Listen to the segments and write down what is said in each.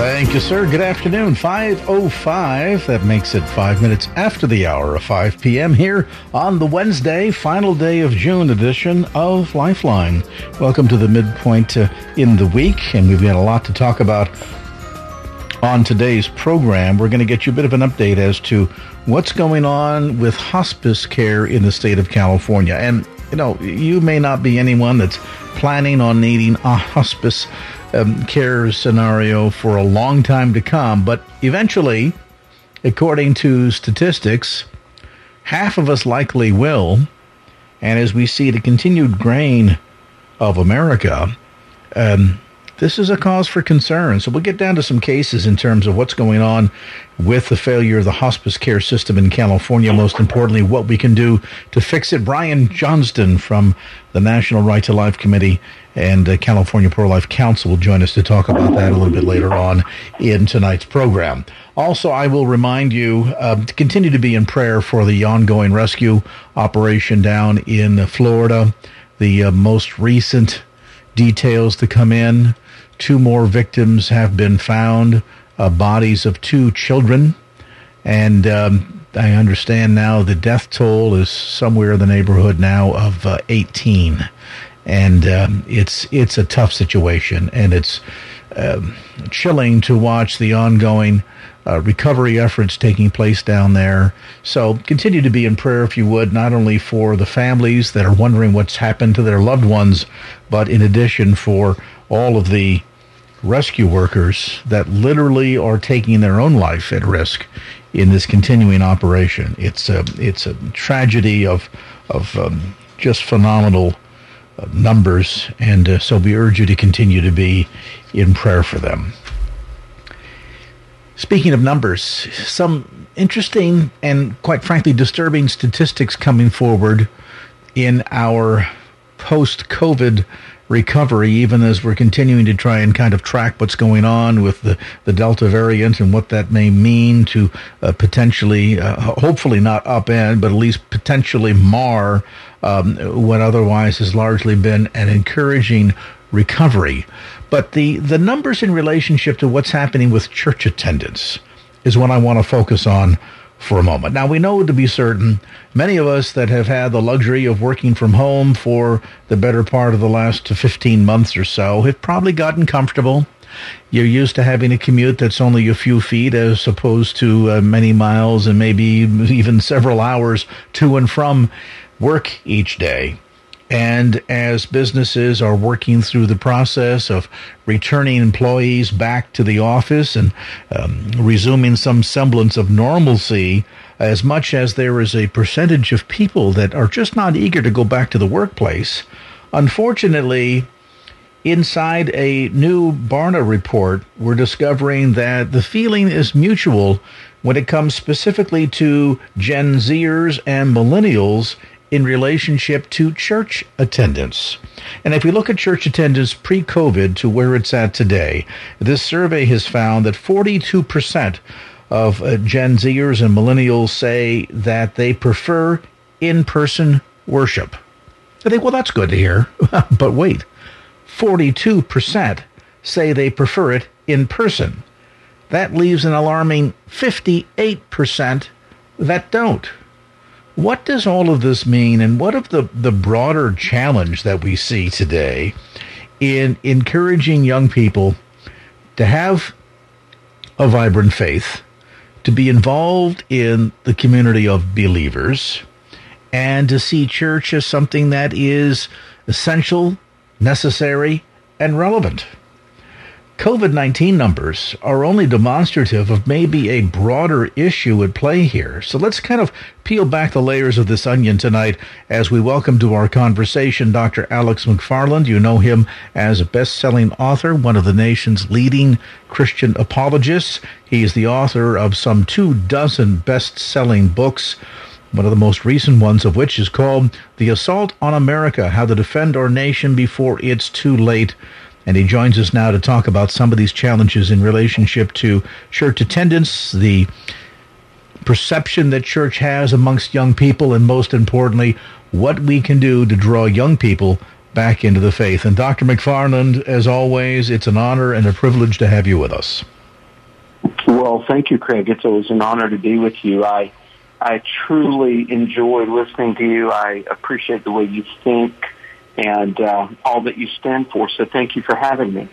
Thank you, sir. Good afternoon. 5.05. That makes it five minutes after the hour of 5 p.m. here on the Wednesday, final day of June edition of Lifeline. Welcome to the midpoint uh, in the week, and we've got a lot to talk about on today's program. We're going to get you a bit of an update as to what's going on with hospice care in the state of California. And, you know, you may not be anyone that's planning on needing a hospice um, care scenario for a long time to come, but eventually, according to statistics, half of us likely will. And as we see the continued grain of America, um, this is a cause for concern. So we'll get down to some cases in terms of what's going on with the failure of the hospice care system in California. Most importantly, what we can do to fix it. Brian Johnston from the National Right to Life Committee and uh, California Pro Life Council will join us to talk about that a little bit later on in tonight's program. Also, I will remind you uh, to continue to be in prayer for the ongoing rescue operation down in Florida. The uh, most recent details to come in Two more victims have been found, uh, bodies of two children. And um, I understand now the death toll is somewhere in the neighborhood now of uh, 18. And um, it's, it's a tough situation. And it's um, chilling to watch the ongoing uh, recovery efforts taking place down there. So continue to be in prayer, if you would, not only for the families that are wondering what's happened to their loved ones, but in addition for all of the rescue workers that literally are taking their own life at risk in this continuing operation. It's a it's a tragedy of of um, just phenomenal uh, numbers, and uh, so we urge you to continue to be in prayer for them. Speaking of numbers, some interesting and quite frankly disturbing statistics coming forward in our post COVID recovery, even as we're continuing to try and kind of track what's going on with the, the Delta variant and what that may mean to uh, potentially, uh, hopefully not upend, but at least potentially mar um, what otherwise has largely been an encouraging recovery. But the, the numbers in relationship to what's happening with church attendance is what I want to focus on for a moment. Now, we know to be certain, many of us that have had the luxury of working from home for the better part of the last 15 months or so have probably gotten comfortable. You're used to having a commute that's only a few feet as opposed to uh, many miles and maybe even several hours to and from work each day. And as businesses are working through the process of returning employees back to the office and um, resuming some semblance of normalcy, as much as there is a percentage of people that are just not eager to go back to the workplace, unfortunately, inside a new Barna report, we're discovering that the feeling is mutual when it comes specifically to Gen Zers and millennials in relationship to church attendance. And if we look at church attendance pre COVID to where it's at today, this survey has found that 42% of uh, Gen Zers and millennials say that they prefer in person worship. I think, well, that's good to hear. but wait, 42% say they prefer it in person. That leaves an alarming 58% that don't. What does all of this mean, and what of the, the broader challenge that we see today in encouraging young people to have a vibrant faith, to be involved in the community of believers, and to see church as something that is essential, necessary, and relevant? COVID 19 numbers are only demonstrative of maybe a broader issue at play here. So let's kind of peel back the layers of this onion tonight as we welcome to our conversation Dr. Alex McFarland. You know him as a best selling author, one of the nation's leading Christian apologists. He is the author of some two dozen best selling books. One of the most recent ones of which is called The Assault on America How to Defend Our Nation Before It's Too Late and he joins us now to talk about some of these challenges in relationship to church attendance, the perception that church has amongst young people, and most importantly, what we can do to draw young people back into the faith. And Dr. McFarland, as always, it's an honor and a privilege to have you with us. Well, thank you, Craig. It's always an honor to be with you. I I truly enjoy listening to you. I appreciate the way you think and uh, all that you stand for. So thank you for having me.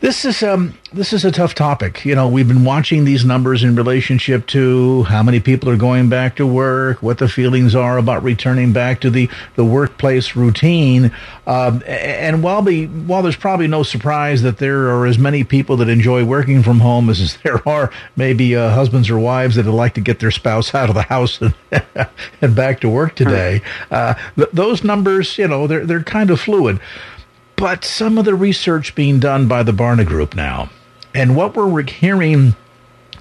This is um this is a tough topic. You know, we've been watching these numbers in relationship to how many people are going back to work, what the feelings are about returning back to the, the workplace routine. Um, and while the while there's probably no surprise that there are as many people that enjoy working from home as there are maybe uh, husbands or wives that would like to get their spouse out of the house and, and back to work today, uh, th- those numbers, you know, they're they're kind of fluid but some of the research being done by the Barna Group now, and what we're hearing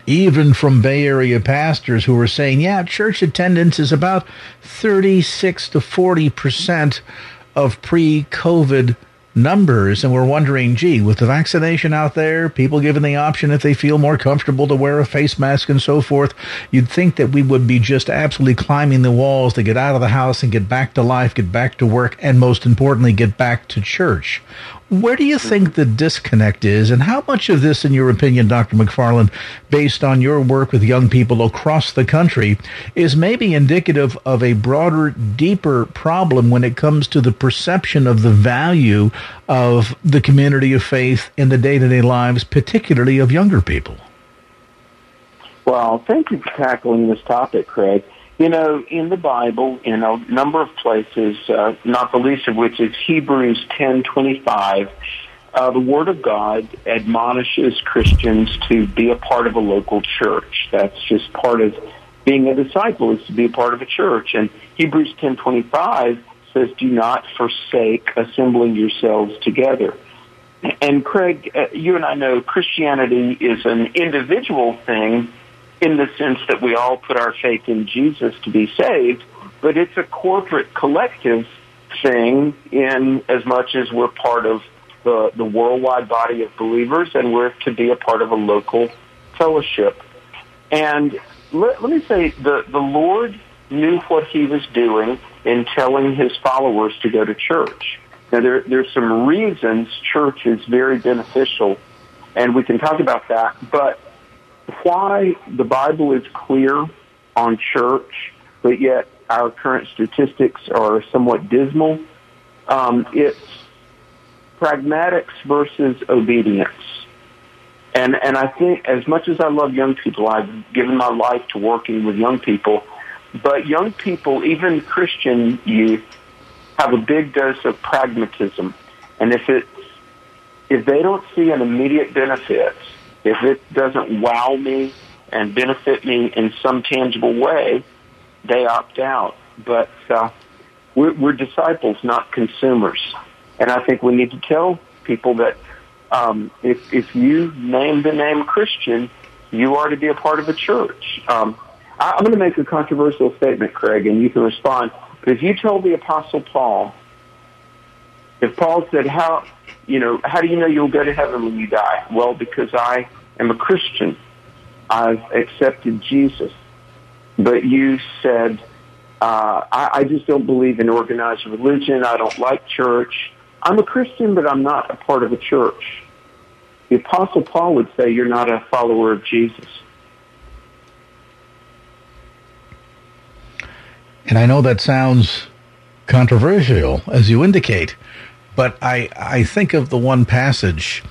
even from Bay Area pastors who are saying, yeah, church attendance is about 36 to 40 percent of pre COVID numbers, and we're wondering, gee, with the vaccination out there, people given the option if they feel more comfortable to wear a face mask and so forth, you'd think that we would be just absolutely climbing the walls to get out of the house and get back to life, get back to work, and most importantly, get back to church. Where do you think the disconnect is, and how much of this, in your opinion, Dr. McFarland, based on your work with young people across the country, is maybe indicative of a broader, deeper problem when it comes to the perception of the value of the community of faith in the day to day lives, particularly of younger people? Well, thank you for tackling this topic, Craig. You know, in the Bible, in a number of places, uh, not the least of which is Hebrews 10:25, uh, the Word of God admonishes Christians to be a part of a local church. That's just part of being a disciple is to be a part of a church. And Hebrews 10:25 says, "Do not forsake assembling yourselves together." And Craig, uh, you and I know Christianity is an individual thing in the sense that we all put our faith in Jesus to be saved, but it's a corporate collective thing in as much as we're part of the, the worldwide body of believers and we're to be a part of a local fellowship. And let, let me say the, the Lord knew what he was doing in telling his followers to go to church. Now there, there's some reasons church is very beneficial and we can talk about that, but why the Bible is clear on church, but yet our current statistics are somewhat dismal. Um, it's pragmatics versus obedience. And, and I think as much as I love young people, I've given my life to working with young people, but young people, even Christian youth, have a big dose of pragmatism. And if it, if they don't see an immediate benefit, if it doesn't wow me and benefit me in some tangible way, they opt out. But uh, we're, we're disciples, not consumers. And I think we need to tell people that um, if, if you name the name Christian, you are to be a part of a church. Um, I, I'm going to make a controversial statement, Craig, and you can respond. But if you told the Apostle Paul, if Paul said, "How you know, how do you know you'll go to heaven when you die? Well, because I am a Christian. I've accepted Jesus. But you said, uh, I, I just don't believe in organized religion. I don't like church. I'm a Christian, but I'm not a part of a church. The Apostle Paul would say you're not a follower of Jesus. And I know that sounds controversial, as you indicate. But I, I think of the one passage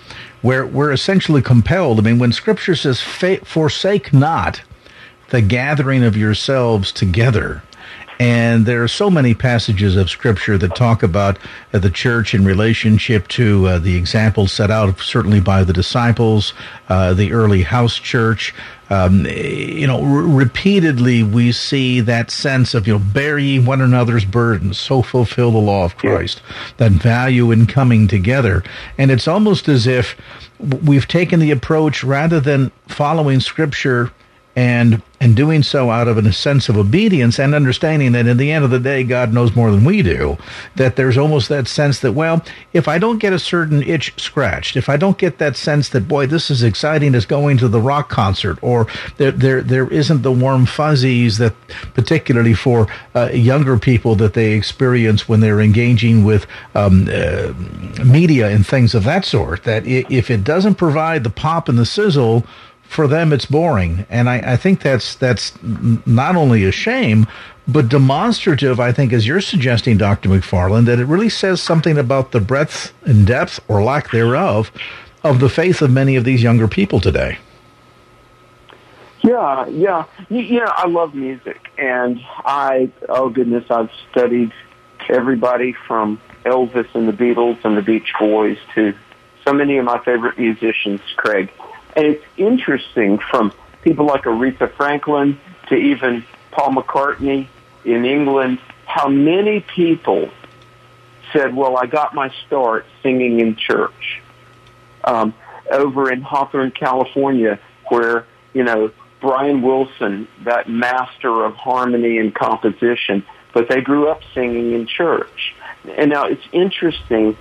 where we're essentially compelled. I mean, when Scripture says, forsake not the gathering of yourselves together, and there are so many passages of Scripture that talk about uh, the church in relationship to uh, the examples set out, certainly by the disciples, uh, the early house church. Um, you know, r- repeatedly we see that sense of, you know, bear ye one another's burdens, so fulfill the law of Christ, that value in coming together. And it's almost as if we've taken the approach rather than following Scripture and and doing so out of a sense of obedience and understanding that in the end of the day God knows more than we do that there's almost that sense that well if I don't get a certain itch scratched if I don't get that sense that boy this is exciting as going to the rock concert or there there there isn't the warm fuzzies that particularly for uh, younger people that they experience when they're engaging with um, uh, media and things of that sort that if it doesn't provide the pop and the sizzle for them it's boring. And I, I, think that's that's not only a shame but demonstrative i think as you're suggesting dr mcfarland that it really says something about the breadth and depth or lack thereof of the faith of many of these younger people today. Yeah yeah. Yeah i love music. And i oh goodness i've studied everybody from elvis and the beatles and the beach boys to so many of my favorite musicians craig and it's interesting from people like Aretha Franklin to even Paul McCartney in England, how many people said, well, I got my start singing in church. Um, over in Hawthorne, California, where, you know, Brian Wilson, that master of harmony and composition, but they grew up singing in church. And now it's interesting.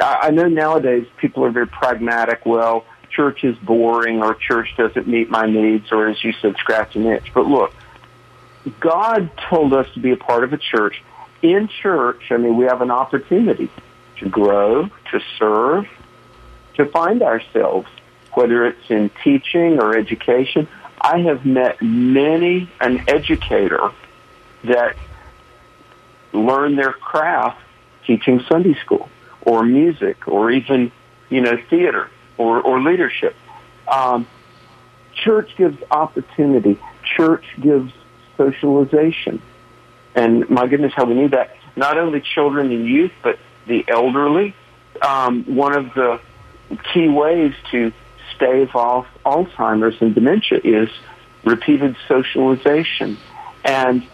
I, know nowadays people are very pragmatic. Well, church is boring or church doesn't meet my needs or as you said, scratch an itch. But look, God told us to be a part of a church. In church, I mean, we have an opportunity to grow, to serve, to find ourselves, whether it's in teaching or education. I have met many an educator that learned their craft teaching Sunday school or music or even, you know, theater or, or leadership. Um, church gives opportunity. Church gives socialization. And my goodness, how we need that. Not only children and youth, but the elderly. Um, one of the key ways to stave off Alzheimer's and dementia is repeated socialization. And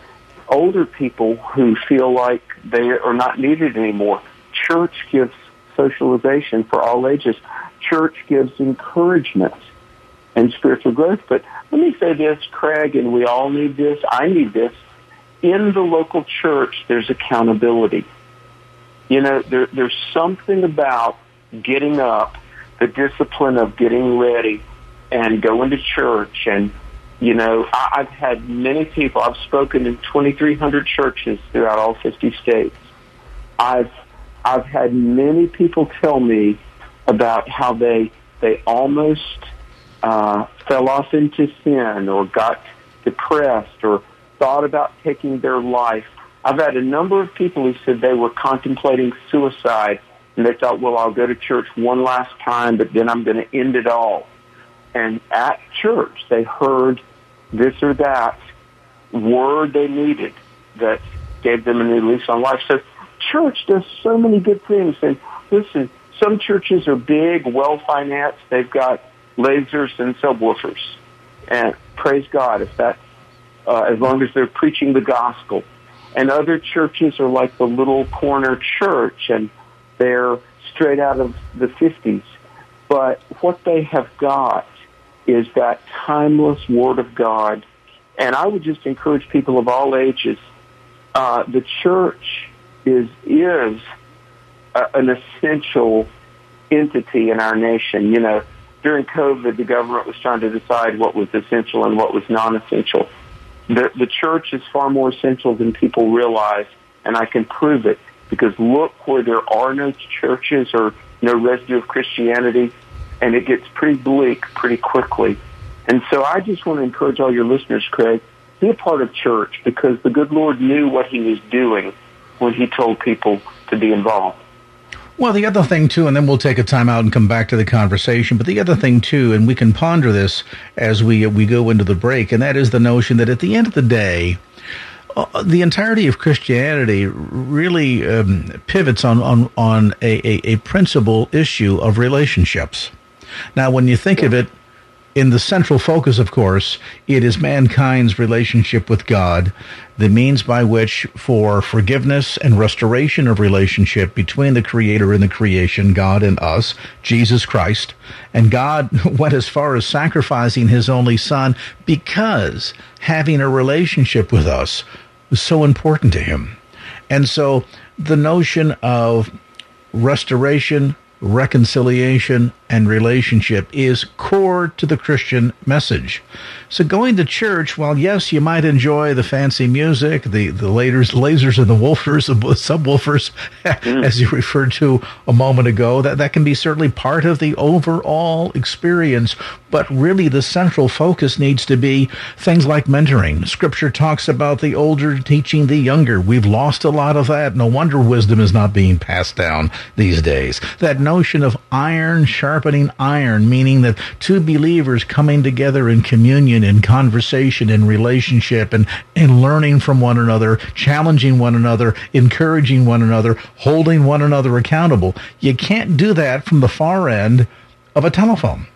older people who feel like they are not needed anymore, church gives socialization for all ages church gives encouragement and spiritual growth. But let me say this, Craig, and we all need this. I need this. In the local church, there's accountability. You know, there, there's something about getting up, the discipline of getting ready and going to church. And, you know, I, I've had many people, I've spoken in 2,300 churches throughout all 50 states. I've, I've had many people tell me about how they they almost uh, fell off into sin or got depressed or thought about taking their life. I've had a number of people who said they were contemplating suicide and they thought, well, I'll go to church one last time, but then I'm going to end it all. And at church, they heard this or that word they needed that gave them a new lease on life. So church does so many good things. And listen, some churches are big, well financed. They've got lasers and subwoofers. And praise God if that, uh, as long as they're preaching the gospel. And other churches are like the little corner church and they're straight out of the 50s. But what they have got is that timeless Word of God. And I would just encourage people of all ages. Uh, the church is is an essential entity in our nation. You know, during COVID, the government was trying to decide what was essential and what was non-essential. The, the church is far more essential than people realize, and I can prove it because look where there are no churches or no residue of Christianity, and it gets pretty bleak pretty quickly. And so I just want to encourage all your listeners, Craig, be a part of church because the good Lord knew what he was doing when he told people to be involved. Well, the other thing too, and then we'll take a time out and come back to the conversation. But the other thing too, and we can ponder this as we we go into the break, and that is the notion that at the end of the day, uh, the entirety of Christianity really um, pivots on on on a, a, a principal issue of relationships. Now, when you think of it, in the central focus, of course, it is mankind's relationship with God, the means by which for forgiveness and restoration of relationship between the Creator and the creation, God and us, Jesus Christ. And God went as far as sacrificing His only Son because having a relationship with us was so important to Him. And so the notion of restoration, reconciliation, and relationship is core to the Christian message. So going to church, while yes, you might enjoy the fancy music, the, the lasers, lasers and the woofers, the subwoofers, mm. as you referred to a moment ago, that, that can be certainly part of the overall experience. But really the central focus needs to be things like mentoring. Scripture talks about the older teaching the younger. We've lost a lot of that. No wonder wisdom is not being passed down these days. That notion of iron sharpening iron, meaning that two believers coming together in communion in, conversation, in relationship, and, and learning from one another, challenging one another, encouraging one another, holding one another accountable. You can't do that from the far end of a telephone.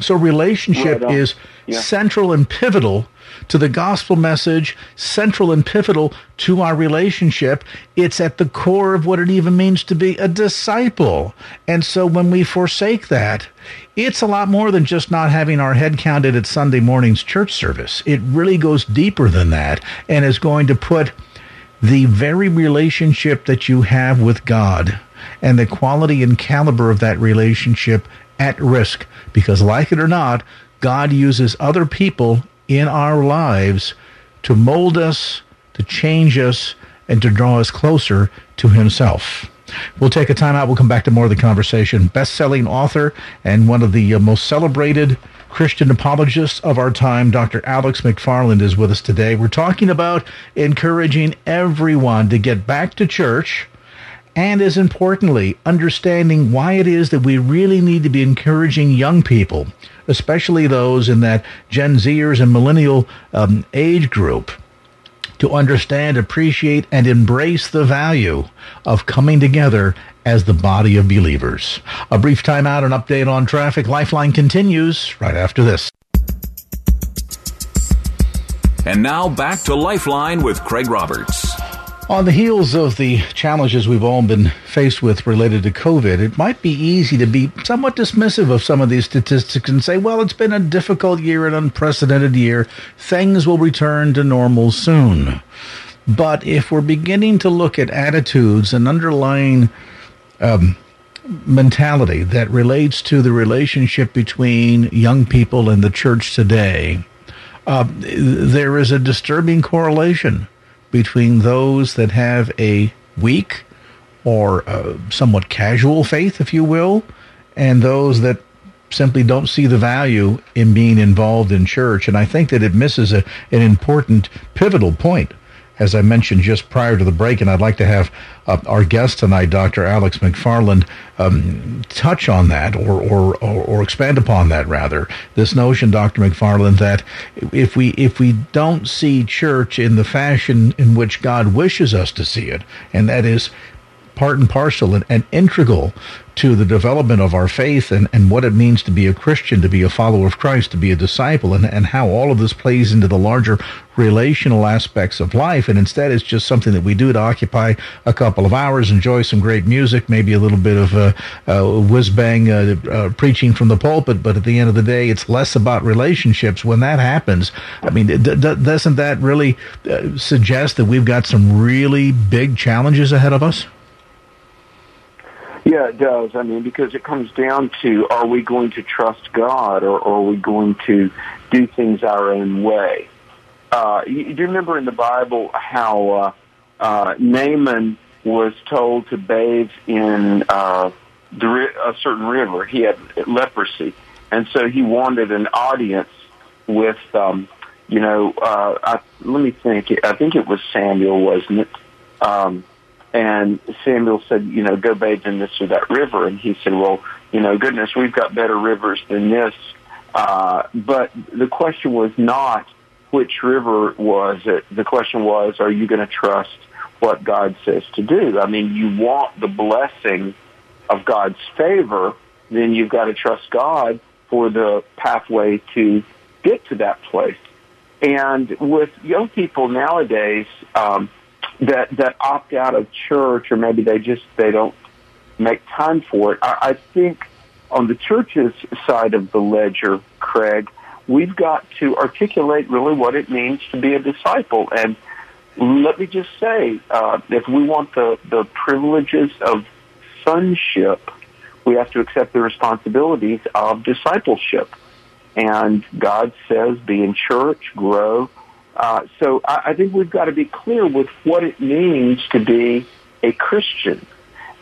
So relationship right is yeah. central and pivotal to the gospel message, central and pivotal to our relationship. It's at the core of what it even means to be a disciple. And so when we forsake that, it's a lot more than just not having our head counted at Sunday morning's church service. It really goes deeper than that and is going to put the very relationship that you have with God and the quality and caliber of that relationship at risk. Because, like it or not, God uses other people in our lives to mold us, to change us, and to draw us closer to Himself. We'll take a time out. We'll come back to more of the conversation. Best selling author and one of the uh, most celebrated Christian apologists of our time, Dr. Alex McFarland, is with us today. We're talking about encouraging everyone to get back to church and as importantly, understanding why it is that we really need to be encouraging young people, especially those in that Gen Zers and millennial um, age group, to understand, appreciate, and embrace the value of coming together as the body of believers. A brief timeout and update on traffic. Lifeline continues right after this. And now back to Lifeline with Craig Roberts. On the heels of the challenges we've all been faced with related to COVID, it might be easy to be somewhat dismissive of some of these statistics and say, well, it's been a difficult year, an unprecedented year. Things will return to normal soon. But if we're beginning to look at attitudes and underlying um, mentality that relates to the relationship between young people and the church today, uh, there is a disturbing correlation between those that have a weak or uh, somewhat casual faith, if you will, and those that simply don't see the value in being involved in church. And I think that it misses a, an important pivotal point as I mentioned just prior to the break, and I'd like to have uh, our guest tonight, Dr. Alex McFarland, um, touch on that or, or, or, or, expand upon that rather. This notion, Dr. McFarland, that if we if we don't see church in the fashion in which God wishes us to see it, and that is part and parcel and, and integral to the development of our faith and, and what it means to be a Christian, to be a follower of Christ, to be a disciple, and, and how all of this plays into the larger relational aspects of life. And instead, it's just something that we do to occupy a couple of hours, enjoy some great music, maybe a little bit of uh, uh, whiz bang uh, uh, preaching from the pulpit. But at the end of the day, it's less about relationships. When that happens, I mean, d- d- doesn't that really uh, suggest that we've got some really big challenges ahead of us? Yeah, it does. I mean, because it comes down to are we going to trust God or, or are we going to do things our own way? Uh, you, do you remember in the Bible how uh, uh, Naaman was told to bathe in uh, the, a certain river? He had leprosy, and so he wanted an audience with, um, you know, uh, I, let me think. I think it was Samuel, wasn't it? Um, and Samuel said, you know, go bathe in this or that river. And he said, well, you know, goodness, we've got better rivers than this. Uh, but the question was not which river was it. The question was, are you going to trust what God says to do? I mean, you want the blessing of God's favor, then you've got to trust God for the pathway to get to that place. And with young people nowadays um, that that opt out of church, or maybe they just they don't make time for it, I, I think on the church's side of the ledger, Craig, we've got to articulate really what it means to be a disciple. And let me just say, uh, if we want the, the privileges of sonship, we have to accept the responsibilities of discipleship. And God says, be in church, grow. Uh, so I, I think we've got to be clear with what it means to be a Christian.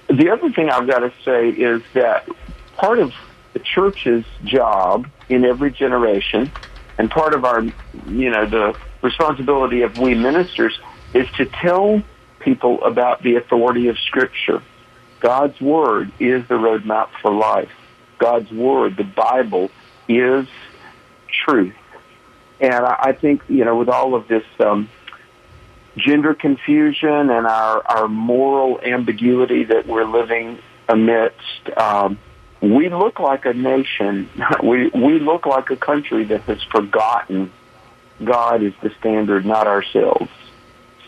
The other thing I've got to say is that part of the church's job in every generation, and part of our, you know, the responsibility of we ministers is to tell people about the authority of Scripture. God's Word is the roadmap for life. God's Word, the Bible, is truth. And I think, you know, with all of this um, gender confusion and our, our moral ambiguity that we're living amidst, um, we look like a nation. We we look like a country that has forgotten God is the standard, not ourselves.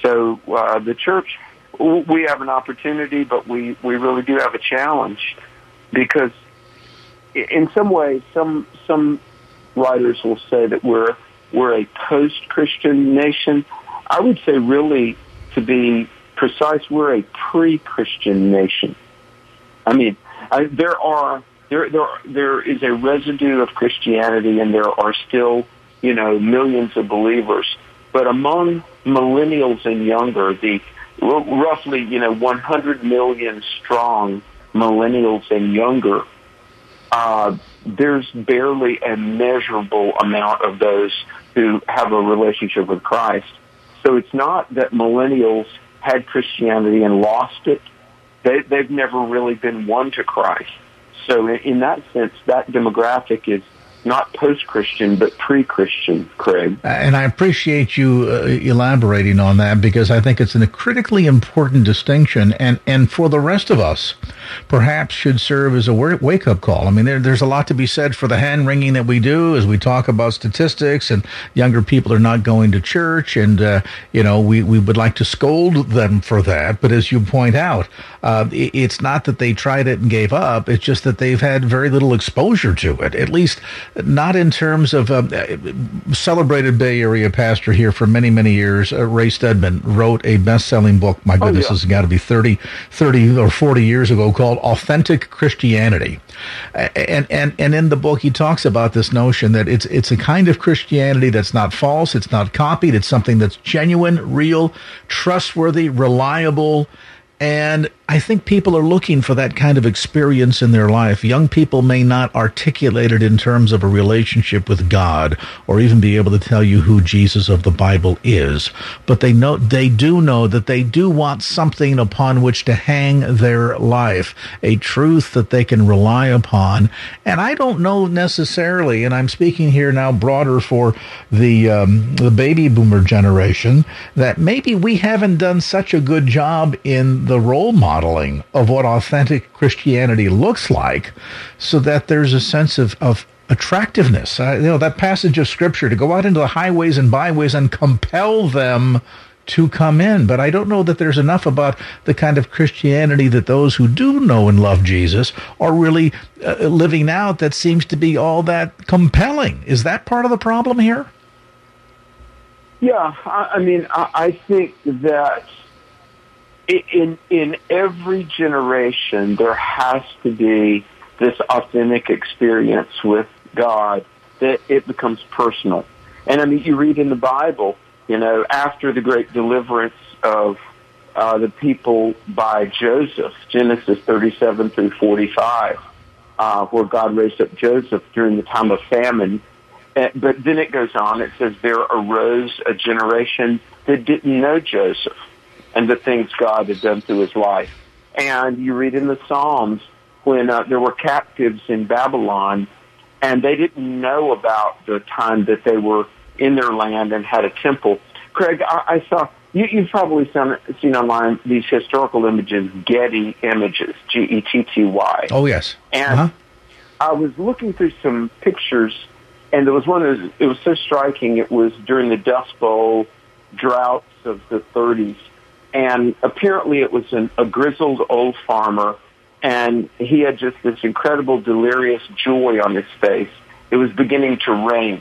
So uh, the church, we have an opportunity, but we we really do have a challenge because, in some ways, some some writers will say that we're we're a post-Christian nation. I would say, really, to be precise, we're a pre-Christian nation. I mean, I, there are there there there is a residue of Christianity, and there are still you know millions of believers. But among millennials and younger, the roughly you know 100 million strong millennials and younger, uh, there's barely a measurable amount of those who have a relationship with Christ. So it's not that millennials had Christianity and lost it they, they've never really been won to Christ. So in, in that sense, that demographic is not post-Christian, but pre-Christian, Craig. And I appreciate you uh, elaborating on that because I think it's a critically important distinction, and and for the rest of us, perhaps should serve as a wake-up call. I mean, there, there's a lot to be said for the hand wringing that we do as we talk about statistics, and younger people are not going to church, and uh, you know we we would like to scold them for that, but as you point out, uh, it's not that they tried it and gave up; it's just that they've had very little exposure to it, at least not in terms of um, celebrated Bay Area pastor here for many, many years. Uh, Ray Stedman wrote a best-selling book. My goodness, oh, yeah. has got to be 30, 30 or 40 years ago called Authentic Christianity. And, and, and in the book, he talks about this notion that it's, it's a kind of Christianity that's not false. It's not copied. It's something that's genuine, real, trustworthy, reliable, and I think people are looking for that kind of experience in their life. Young people may not articulate it in terms of a relationship with God or even be able to tell you who Jesus of the Bible is, but they know they do know that they do want something upon which to hang their life, a truth that they can rely upon. And I don't know necessarily, and I'm speaking here now broader for the um, the baby boomer generation, that maybe we haven't done such a good job in the role model modeling of what authentic Christianity looks like so that there's a sense of, of attractiveness. Uh, you know, that passage of scripture to go out into the highways and byways and compel them to come in. But I don't know that there's enough about the kind of Christianity that those who do know and love Jesus are really uh, living out that seems to be all that compelling. Is that part of the problem here? Yeah, I, I mean, I, I think that in in every generation there has to be this authentic experience with God that it becomes personal. And I mean, you read in the Bible, you know, after the great deliverance of uh, the people by Joseph, Genesis 37 through 45, uh, where God raised up Joseph during the time of famine. Uh, but then it goes on, it says, there arose a generation that didn't know Joseph and the things God had done through his life. And you read in the Psalms when uh, there were captives in Babylon, and they didn't know about the time that they were in their land and had a temple. Craig, I, I saw you, you've probably seen, seen online these historical images, Getty images, G E T T Y. Oh yes, and uh-huh. I was looking through some pictures, and there was one that was, it was so striking. It was during the Dust Bowl droughts of the 30s, and apparently it was an, a grizzled old farmer, and he had just this incredible delirious joy on his face. It was beginning to rain.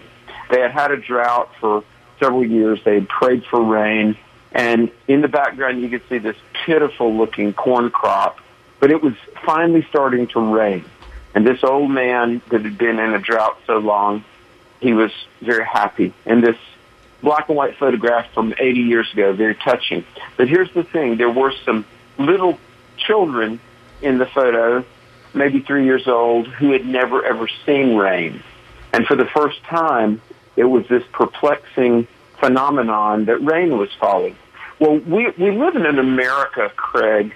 They had had a drought for several years. They had prayed for rain, and in the background you could see this pitiful looking corn crop, but it was finally starting to rain. And this old man that had been in a drought so long, he was very happy. And this black and white photograph from 80 years ago, very touching. But here's the thing, there were some little children in the photo, maybe three years old, who had never ever seen rain. And for the first time, it was this perplexing phenomenon that rain was falling. Well, we, we live in an America, Craig,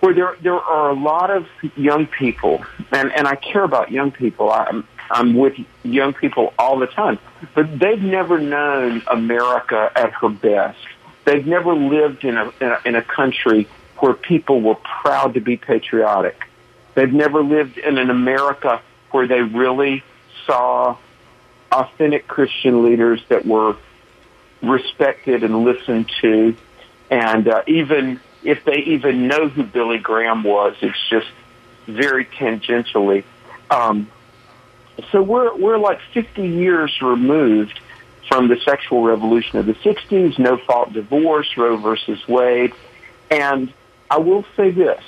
where there, there are a lot of young people, and, and I care about young people. I'm, I'm with young people all the time, but they've never known America at her best. They've never lived in a, in a, in a country where people were proud to be patriotic. They've never lived in an America where they really saw authentic Christian leaders that were respected and listened to. And uh, even if they even know who Billy Graham was, it's just very tangentially. Um, so we're we're like 50 years removed from the sexual revolution of the 60s, no fault divorce, Roe versus Wade, and I will say this.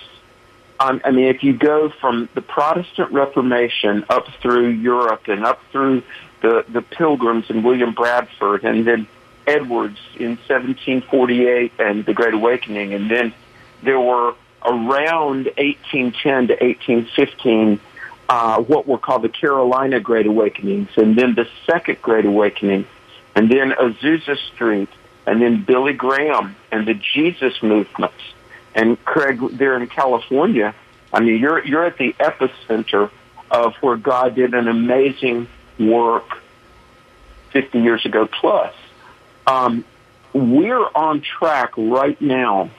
Um, I mean, if you go from the Protestant Reformation up through Europe and up through the, the Pilgrims and William Bradford and then Edwards in 1748 and the Great Awakening, and then there were around 1810 to 1815 uh, what were called the Carolina Great Awakenings, and then the Second Great Awakening, and then Azusa Street, and then Billy Graham and the Jesus movements. And Craig, there in California, I mean, you're you're at the epicenter of where God did an amazing work 50 years ago plus. Um, we're on track right now.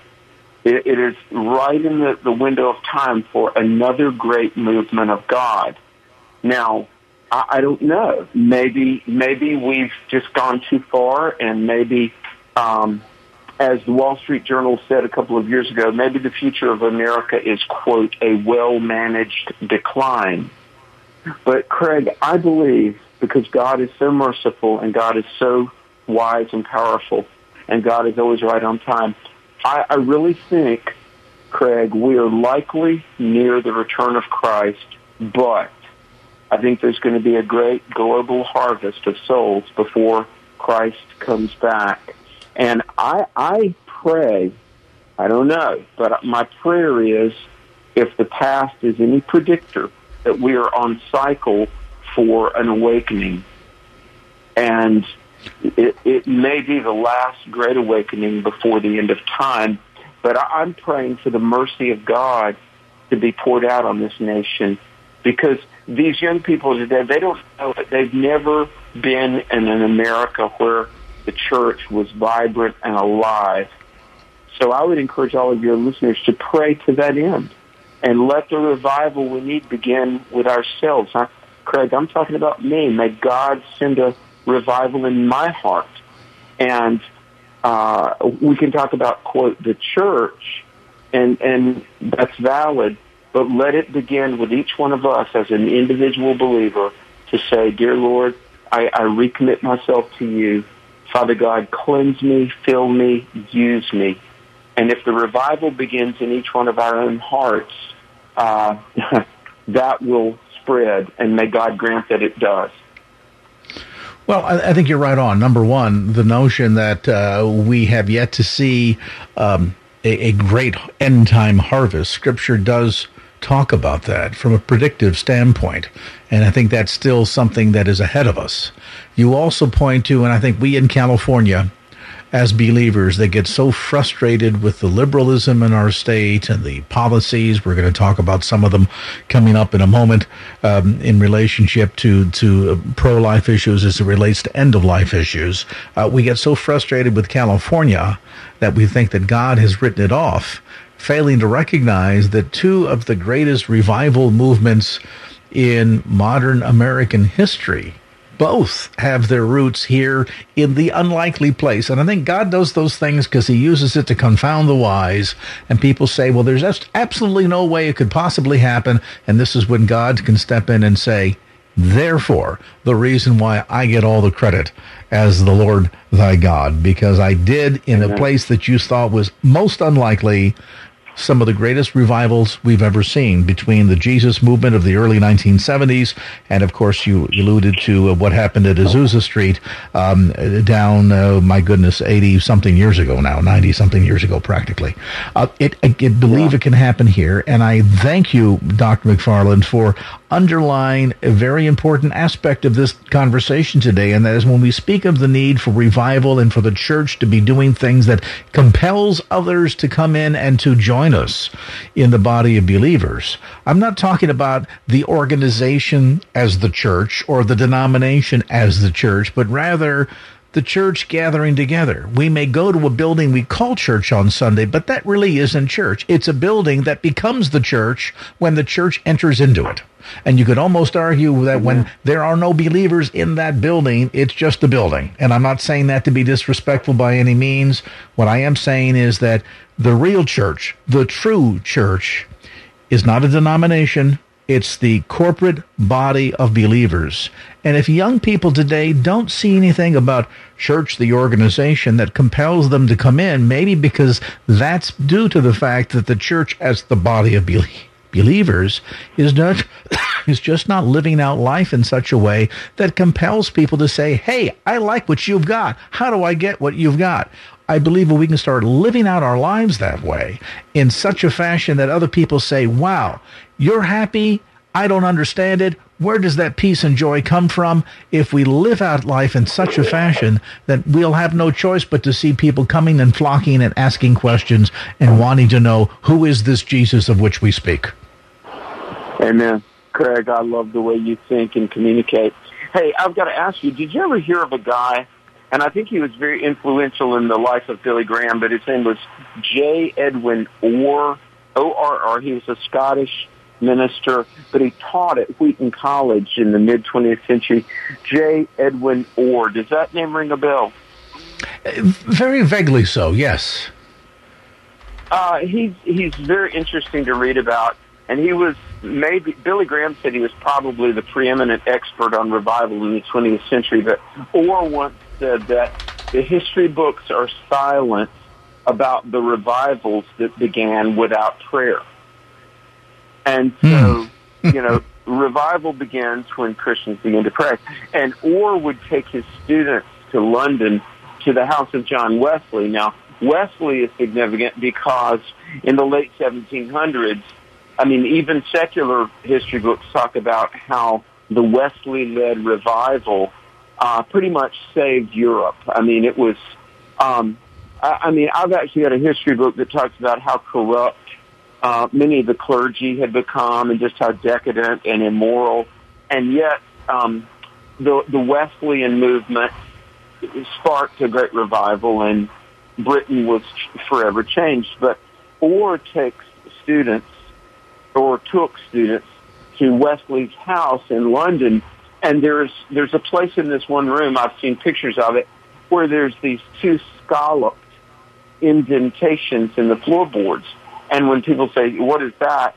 It, it is right in the, the window of time for another great movement of God. Now, I, I don't know. Maybe maybe we've just gone too far, and maybe, um, as the Wall Street Journal said a couple of years ago, maybe the future of America is quote a well managed decline. But Craig, I believe because God is so merciful and God is so wise and powerful, and God is always right on time. I, I really think, Craig, we are likely near the return of Christ, but I think there's going to be a great global harvest of souls before Christ comes back. And I, I pray, I don't know, but my prayer is if the past is any predictor, that we are on cycle for an awakening. And it, it may be the last great awakening before the end of time, but I'm praying for the mercy of God to be poured out on this nation because these young people today, they don't know it. They've never been in an America where the church was vibrant and alive. So I would encourage all of your listeners to pray to that end and let the revival we need begin with ourselves. Huh? Craig, I'm talking about me. May God send a revival in my heart. And uh, we can talk about, quote, the church, and, and that's valid, but let it begin with each one of us as an individual believer to say, Dear Lord, I, I recommit myself to you. Father God, cleanse me, fill me, use me. And if the revival begins in each one of our own hearts, uh, that will spread, and may God grant that it does. Well, I, I, think you're right on. Number one, the notion that uh, we have yet to see um, a, a, great end time harvest. Scripture does talk about that from a predictive standpoint. And I think that's still something that is ahead of us. You also point to, and I think we in California as believers that get so frustrated with the liberalism in our state and the policies. We're going to talk about some of them coming up in a moment um, in relationship to to pro life issues as it relates to end of life issues. Uh, we get so frustrated with California that we think that God has written it off, failing to recognize that two of the greatest revival movements in modern American history both have their roots here in the unlikely place. And I think God does those things because he uses it to confound the wise. And people say, well, there's absolutely no way it could possibly happen. And this is when God can step in and say, therefore, the reason why I get all the credit as the Lord thy God, because I did in a place that you thought was most unlikely some of the greatest revivals we've ever seen between the Jesus movement of the early 1970s and, of course, you alluded to uh, what happened at Azusa Street um, down, uh, my goodness, 80 something years ago now, 90 something years ago, practically. Uh, it, I, I believe yeah. it can happen here, and I thank you, Dr. McFarland, for underlying a very important aspect of this conversation today, and that is when we speak of the need for revival and for the church to be doing things that compels others to come in and to join us in the body of believers. I'm not talking about the organization as the church or the denomination as the church, but rather the church gathering together. We may go to a building we call church on Sunday, but that really isn't church. It's a building that becomes the church when the church enters into it. And you could almost argue that when mm-hmm. there are no believers in that building, it's just a building. And I'm not saying that to be disrespectful by any means. What I am saying is that the real church, the true church, is not a denomination. It's the corporate body of believers. And if young people today don't see anything about church, the organization that compels them to come in, maybe because that's due to the fact that the church as the body of believers is not is just not living out life in such a way that compels people to say, "Hey, I like what you've got. How do I get what you've got?" I believe we can start living out our lives that way in such a fashion that other people say, "Wow, you're happy. I don't understand it. Where does that peace and joy come from? If we live out life in such a fashion that we'll have no choice but to see people coming and flocking and asking questions and wanting to know who is this Jesus of which we speak. Amen. Craig, I love the way you think and communicate. Hey, I've got to ask you, did you ever hear of a guy, and I think he was very influential in the life of Billy Graham, but his name was J. Edwin Orr, O-R-R. He was a Scottish minister, but he taught at Wheaton College in the mid-20th century. J. Edwin Orr. Does that name ring a bell? Very vaguely so, yes. Uh, he's, he's very interesting to read about and he was maybe Billy Graham said he was probably the preeminent expert on revival in the 20th century. But Orr once said that the history books are silent about the revivals that began without prayer. And so, hmm. you know, revival begins when Christians begin to pray. And Orr would take his students to London to the house of John Wesley. Now, Wesley is significant because in the late 1700s, I mean, even secular history books talk about how the Wesley-led revival uh, pretty much saved Europe. I mean, it was. Um, I, I mean, I've actually got a history book that talks about how corrupt uh, many of the clergy had become, and just how decadent and immoral, and yet um, the the Wesleyan movement sparked a great revival, and Britain was forever changed. But Orr takes students or took students to Wesley's house in London, and there's there's a place in this one room I've seen pictures of it where there's these two scalloped indentations in the floorboards, and when people say what is that,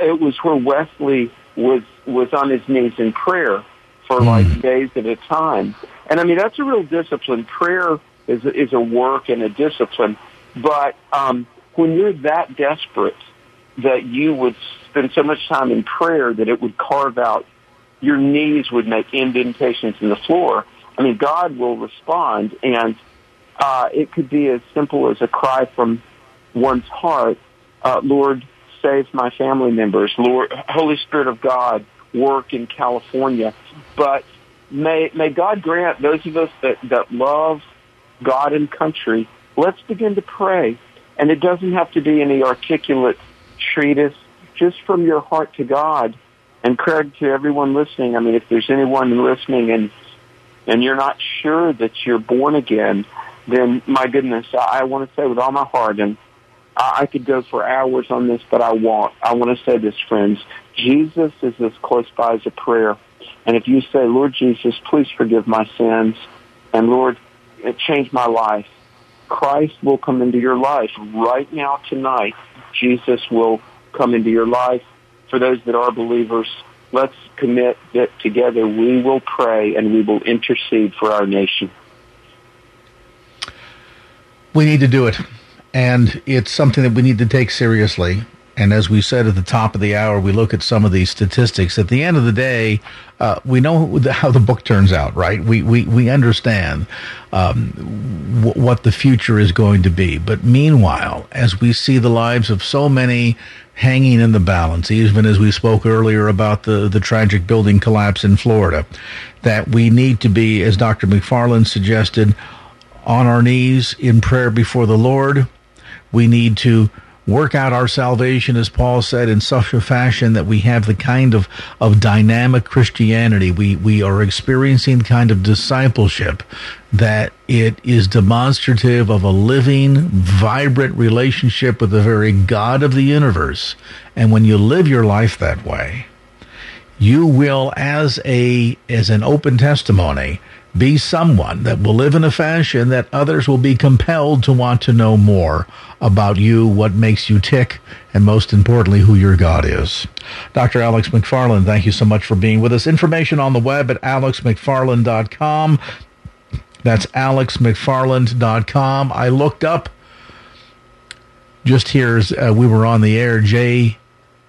it was where Wesley was was on his knees in prayer for hmm. like days at a time, and I mean that's a real discipline. Prayer is is a work and a discipline, but um, when you're that desperate that you would spend so much time in prayer that it would carve out your knees would make indentations in the floor. I mean, God will respond, and uh, it could be as simple as a cry from one's heart, uh, Lord, save my family members. Lord, Holy Spirit of God, work in California. But may may God grant those of us that, that love God and country, let's begin to pray. And it doesn't have to be any articulate treatise, just from your heart to God. And Craig, to everyone listening, I mean, if there's anyone listening and and you're not sure that you're born again, then my goodness, I, I want to say with all my heart, and I, I could go for hours on this, but I won't. I want to say this, friends. Jesus is as close by as a prayer. And if you say, Lord Jesus, please forgive my sins, and Lord, change my life, Christ will come into your life right now tonight. Jesus will come into your life. For those that are believers, let's commit that together we will pray and we will intercede for our nation. We need to do it. And it's something that we need to take seriously. And as we said at the top of the hour, we look at some of these statistics. At the end of the day, uh, we know how the book turns out, right? We we we understand um, w- what the future is going to be. But meanwhile, as we see the lives of so many hanging in the balance, even as we spoke earlier about the the tragic building collapse in Florida, that we need to be, as Dr. McFarland suggested, on our knees in prayer before the Lord. We need to work out our salvation, as Paul said, in such a fashion that we have the kind of, of dynamic Christianity. We, we are experiencing the kind of discipleship that it is demonstrative of a living, vibrant relationship with the very God of the universe. And when you live your life that way, you will, as a, as an open testimony, be someone that will live in a fashion that others will be compelled to want to know more about you, what makes you tick, and most importantly, who your God is. Dr. Alex McFarland, thank you so much for being with us. Information on the web at alexmcfarland.com. That's alexmcfarland.com. I looked up just here as uh, we were on the air, J.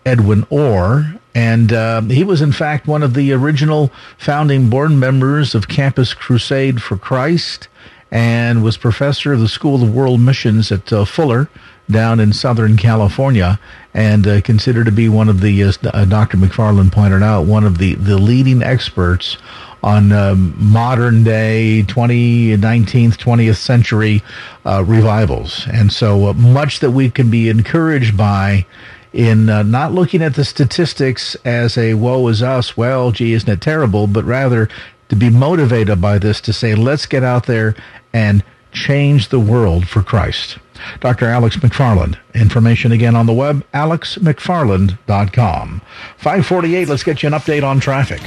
Edwin Orr, and uh, he was, in fact, one of the original founding board members of Campus Crusade for Christ and was professor of the School of World Missions at uh, Fuller down in Southern California and uh, considered to be one of the, uh, uh Dr. McFarland pointed out, one of the, the leading experts on um, modern day 20, 19th, 20th century uh, revivals. And so much that we can be encouraged by in uh, not looking at the statistics as a woe is us, well, gee, isn't it terrible, but rather to be motivated by this to say, let's get out there and change the world for Christ. Dr. Alex McFarland. Information again on the web, alexmcfarland.com. 548, let's get you an update on traffic.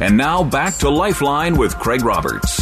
And now back to Lifeline with Craig Roberts.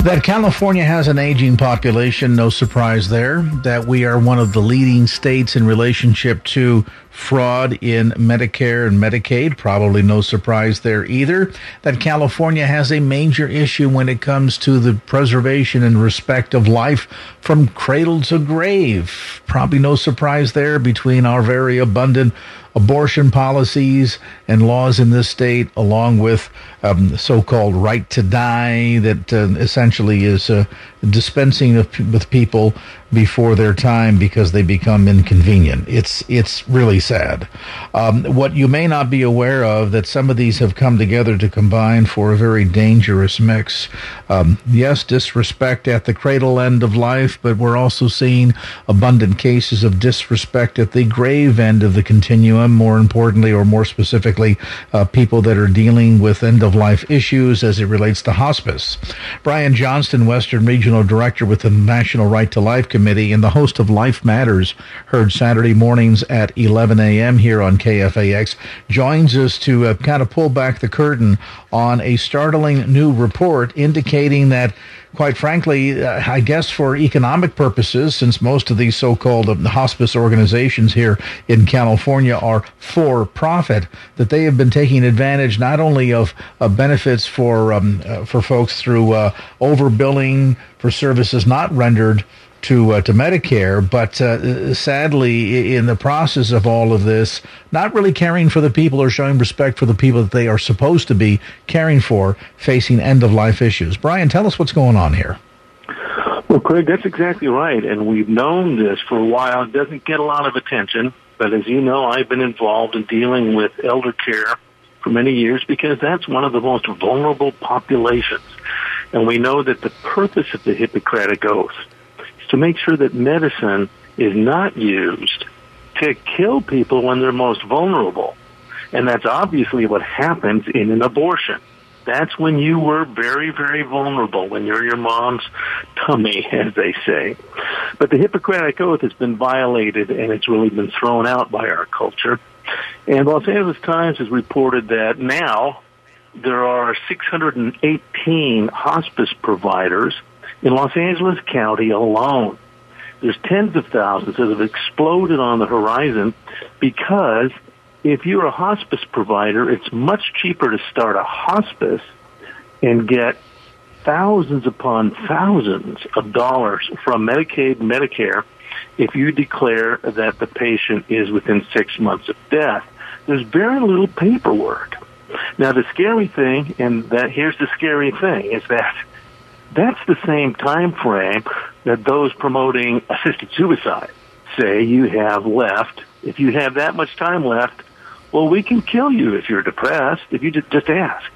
That California has an aging population, no surprise there. That we are one of the leading states in relationship to fraud in Medicare and Medicaid, probably no surprise there either. That California has a major issue when it comes to the preservation and respect of life from cradle to grave. Probably no surprise there between our very abundant abortion policies and laws in this state, along with um, so-called right to die, that uh, essentially is uh, dispensing of, with people before their time because they become inconvenient. It's it's really sad. Um, what you may not be aware of that some of these have come together to combine for a very dangerous mix. Um, yes, disrespect at the cradle end of life, but we're also seeing abundant cases of disrespect at the grave end of the continuum. More importantly, or more specifically, uh, people that are dealing with end of life issues as it relates to hospice. Brian Johnston, Western Regional Director with the National Right to Life Committee and the host of Life Matters, heard Saturday mornings at 11 a.m. here on KFAX, joins us to uh, kind of pull back the curtain on a startling new report indicating that quite frankly, uh, I guess for economic purposes, since most of these so-called uh, hospice organizations here in California are for profit, that they have been taking advantage not only of uh, benefits for um, uh, for folks through uh, overbilling for services not rendered to uh, to Medicare, but uh, sadly, in the process of all of this, not really caring for the people or showing respect for the people that they are supposed to be caring for, facing end of life issues. Brian, tell us what's going on here. Well, Craig, that's exactly right, and we've known this for a while. It doesn't get a lot of attention, but as you know, I've been involved in dealing with elder care for many years because that's one of the most vulnerable populations. And we know that the purpose of the Hippocratic Oath to make sure that medicine is not used to kill people when they're most vulnerable. And that's obviously what happens in an abortion. That's when you were very, very vulnerable, when you're your mom's tummy, as they say. But the Hippocratic Oath has been violated and it's really been thrown out by our culture. And Los Angeles Times has reported that now there are 618 hospice providers in Los Angeles County alone. There's tens of thousands that have exploded on the horizon because if you're a hospice provider, it's much cheaper to start a hospice and get thousands upon thousands of dollars from Medicaid Medicare if you declare that the patient is within six months of death. There's very little paperwork. Now the scary thing, and that here's the scary thing, is that that's the same time frame that those promoting assisted suicide say you have left. If you have that much time left, well, we can kill you if you're depressed. If you just, just ask.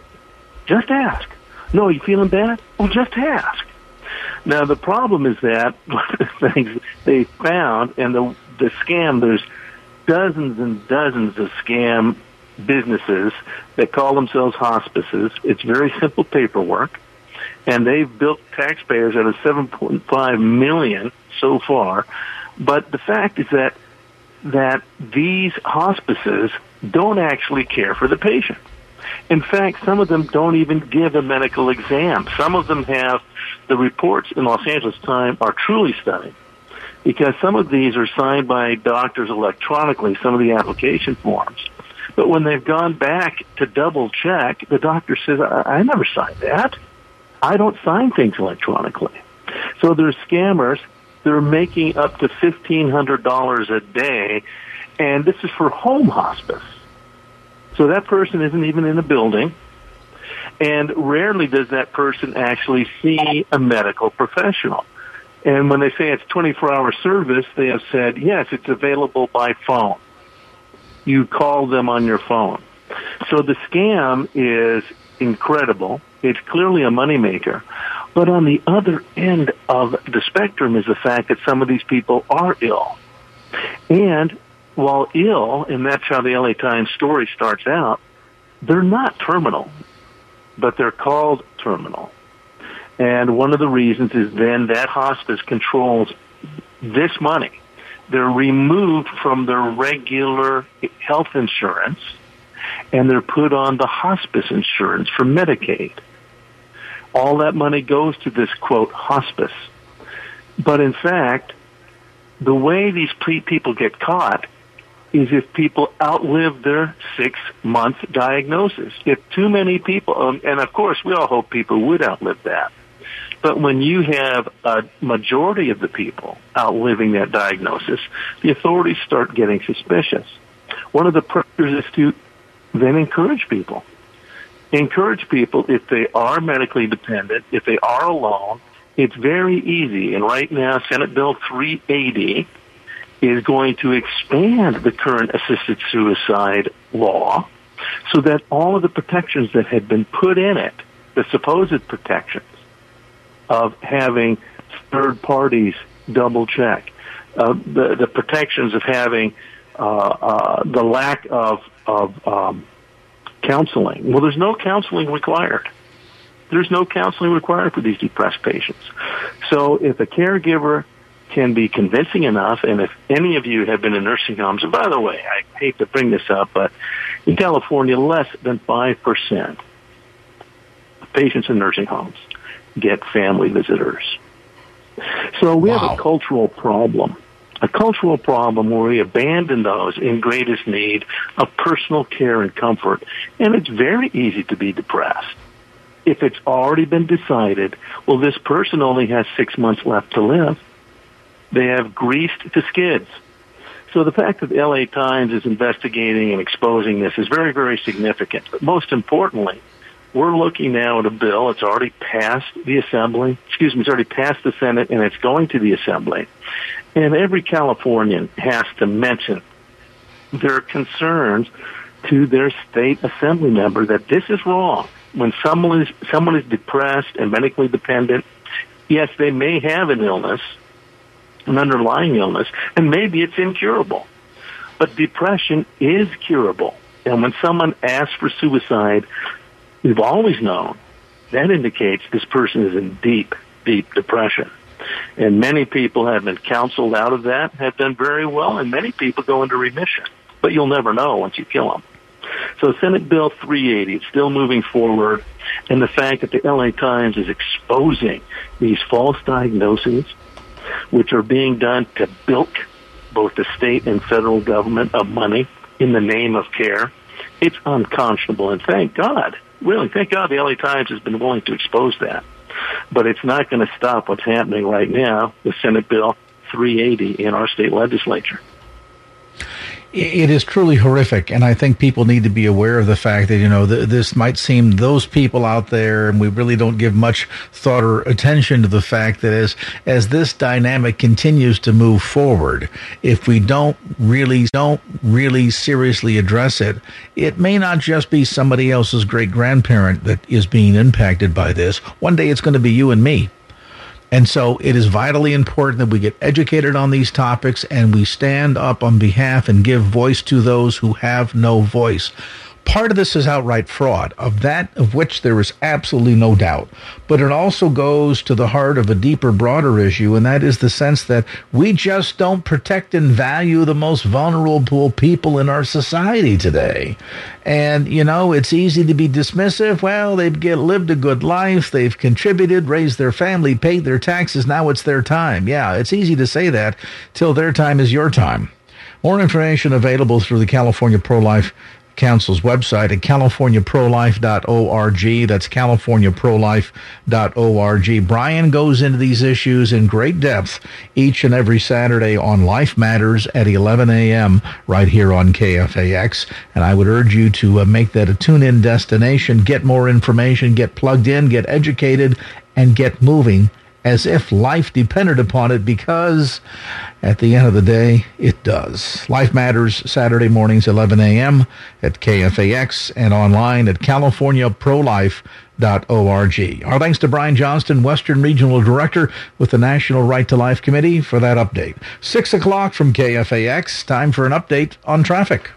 Just ask. No, you feeling bad? Well, just ask. Now, the problem is that things they found, and the, the scam, there's dozens and dozens of scam businesses that call themselves hospices. It's very simple paperwork and they've built taxpayers out of 7.5 million so far. But the fact is that that these hospices don't actually care for the patient. In fact, some of them don't even give a medical exam. Some of them have the reports in Los Angeles Times are truly stunning because some of these are signed by doctors electronically, some of the application forms. But when they've gone back to double check, the doctor says, I, I never signed that. I don't sign things electronically. So there's scammers. They're making up to $1,500 a day, and this is for home hospice. So that person isn't even in a building, and rarely does that person actually see a medical professional. And when they say it's 24 hour service, they have said, yes, it's available by phone. You call them on your phone. So the scam is incredible. It's clearly a moneymaker. But on the other end of the spectrum is the fact that some of these people are ill. And while ill, and that's how the LA Times story starts out, they're not terminal, but they're called terminal. And one of the reasons is then that hospice controls this money. They're removed from their regular health insurance and they're put on the hospice insurance for Medicaid. All that money goes to this quote hospice. But in fact, the way these people get caught is if people outlive their six month diagnosis. If too many people, um, and of course we all hope people would outlive that. But when you have a majority of the people outliving that diagnosis, the authorities start getting suspicious. One of the pressures is to then encourage people. Encourage people if they are medically dependent, if they are alone, it's very easy. And right now, Senate Bill 380 is going to expand the current assisted suicide law so that all of the protections that had been put in it, the supposed protections of having third parties double check, uh, the, the protections of having uh, uh, the lack of of um, counseling. Well, there's no counseling required. There's no counseling required for these depressed patients. So if a caregiver can be convincing enough, and if any of you have been in nursing homes, and by the way, I hate to bring this up, but in California, less than 5% of patients in nursing homes get family visitors. So we wow. have a cultural problem a cultural problem where we abandon those in greatest need of personal care and comfort. And it's very easy to be depressed. If it's already been decided, well, this person only has six months left to live. They have greased the skids. So the fact that LA Times is investigating and exposing this is very, very significant. But most importantly, we're looking now at a bill. It's already passed the Assembly. Excuse me, it's already passed the Senate and it's going to the Assembly. And every Californian has to mention their concerns to their state assembly member that this is wrong. When someone is, someone is depressed and medically dependent, yes, they may have an illness, an underlying illness, and maybe it's incurable. But depression is curable. And when someone asks for suicide, we've always known that indicates this person is in deep, deep depression. And many people have been counseled out of that, have done very well, and many people go into remission. But you'll never know once you kill them. So Senate Bill 380 is still moving forward, and the fact that the LA Times is exposing these false diagnoses, which are being done to bilk both the state and federal government of money in the name of care, it's unconscionable. And thank God, really, thank God the LA Times has been willing to expose that. But it's not going to stop what's happening right now. With Senate Bill 380 in our state legislature it is truly horrific, and I think people need to be aware of the fact that you know th- this might seem those people out there, and we really don't give much thought or attention to the fact that as as this dynamic continues to move forward, if we don't really don't really seriously address it, it may not just be somebody else's great grandparent that is being impacted by this. One day, it's going to be you and me. And so it is vitally important that we get educated on these topics and we stand up on behalf and give voice to those who have no voice. Part of this is outright fraud, of that of which there is absolutely no doubt. But it also goes to the heart of a deeper, broader issue, and that is the sense that we just don't protect and value the most vulnerable people in our society today. And, you know, it's easy to be dismissive. Well, they've get, lived a good life, they've contributed, raised their family, paid their taxes, now it's their time. Yeah, it's easy to say that till their time is your time. More information available through the California Pro Life Council's website at californiaprolife.org. That's californiaprolife.org. Brian goes into these issues in great depth each and every Saturday on Life Matters at 11 a.m. right here on KFAX. And I would urge you to uh, make that a tune in destination, get more information, get plugged in, get educated, and get moving as if life depended upon it because at the end of the day, it does. Life Matters, Saturday mornings, 11 a.m. at KFAX and online at CaliforniaProLife.org. Our thanks to Brian Johnston, Western Regional Director with the National Right to Life Committee for that update. 6 o'clock from KFAX, time for an update on traffic.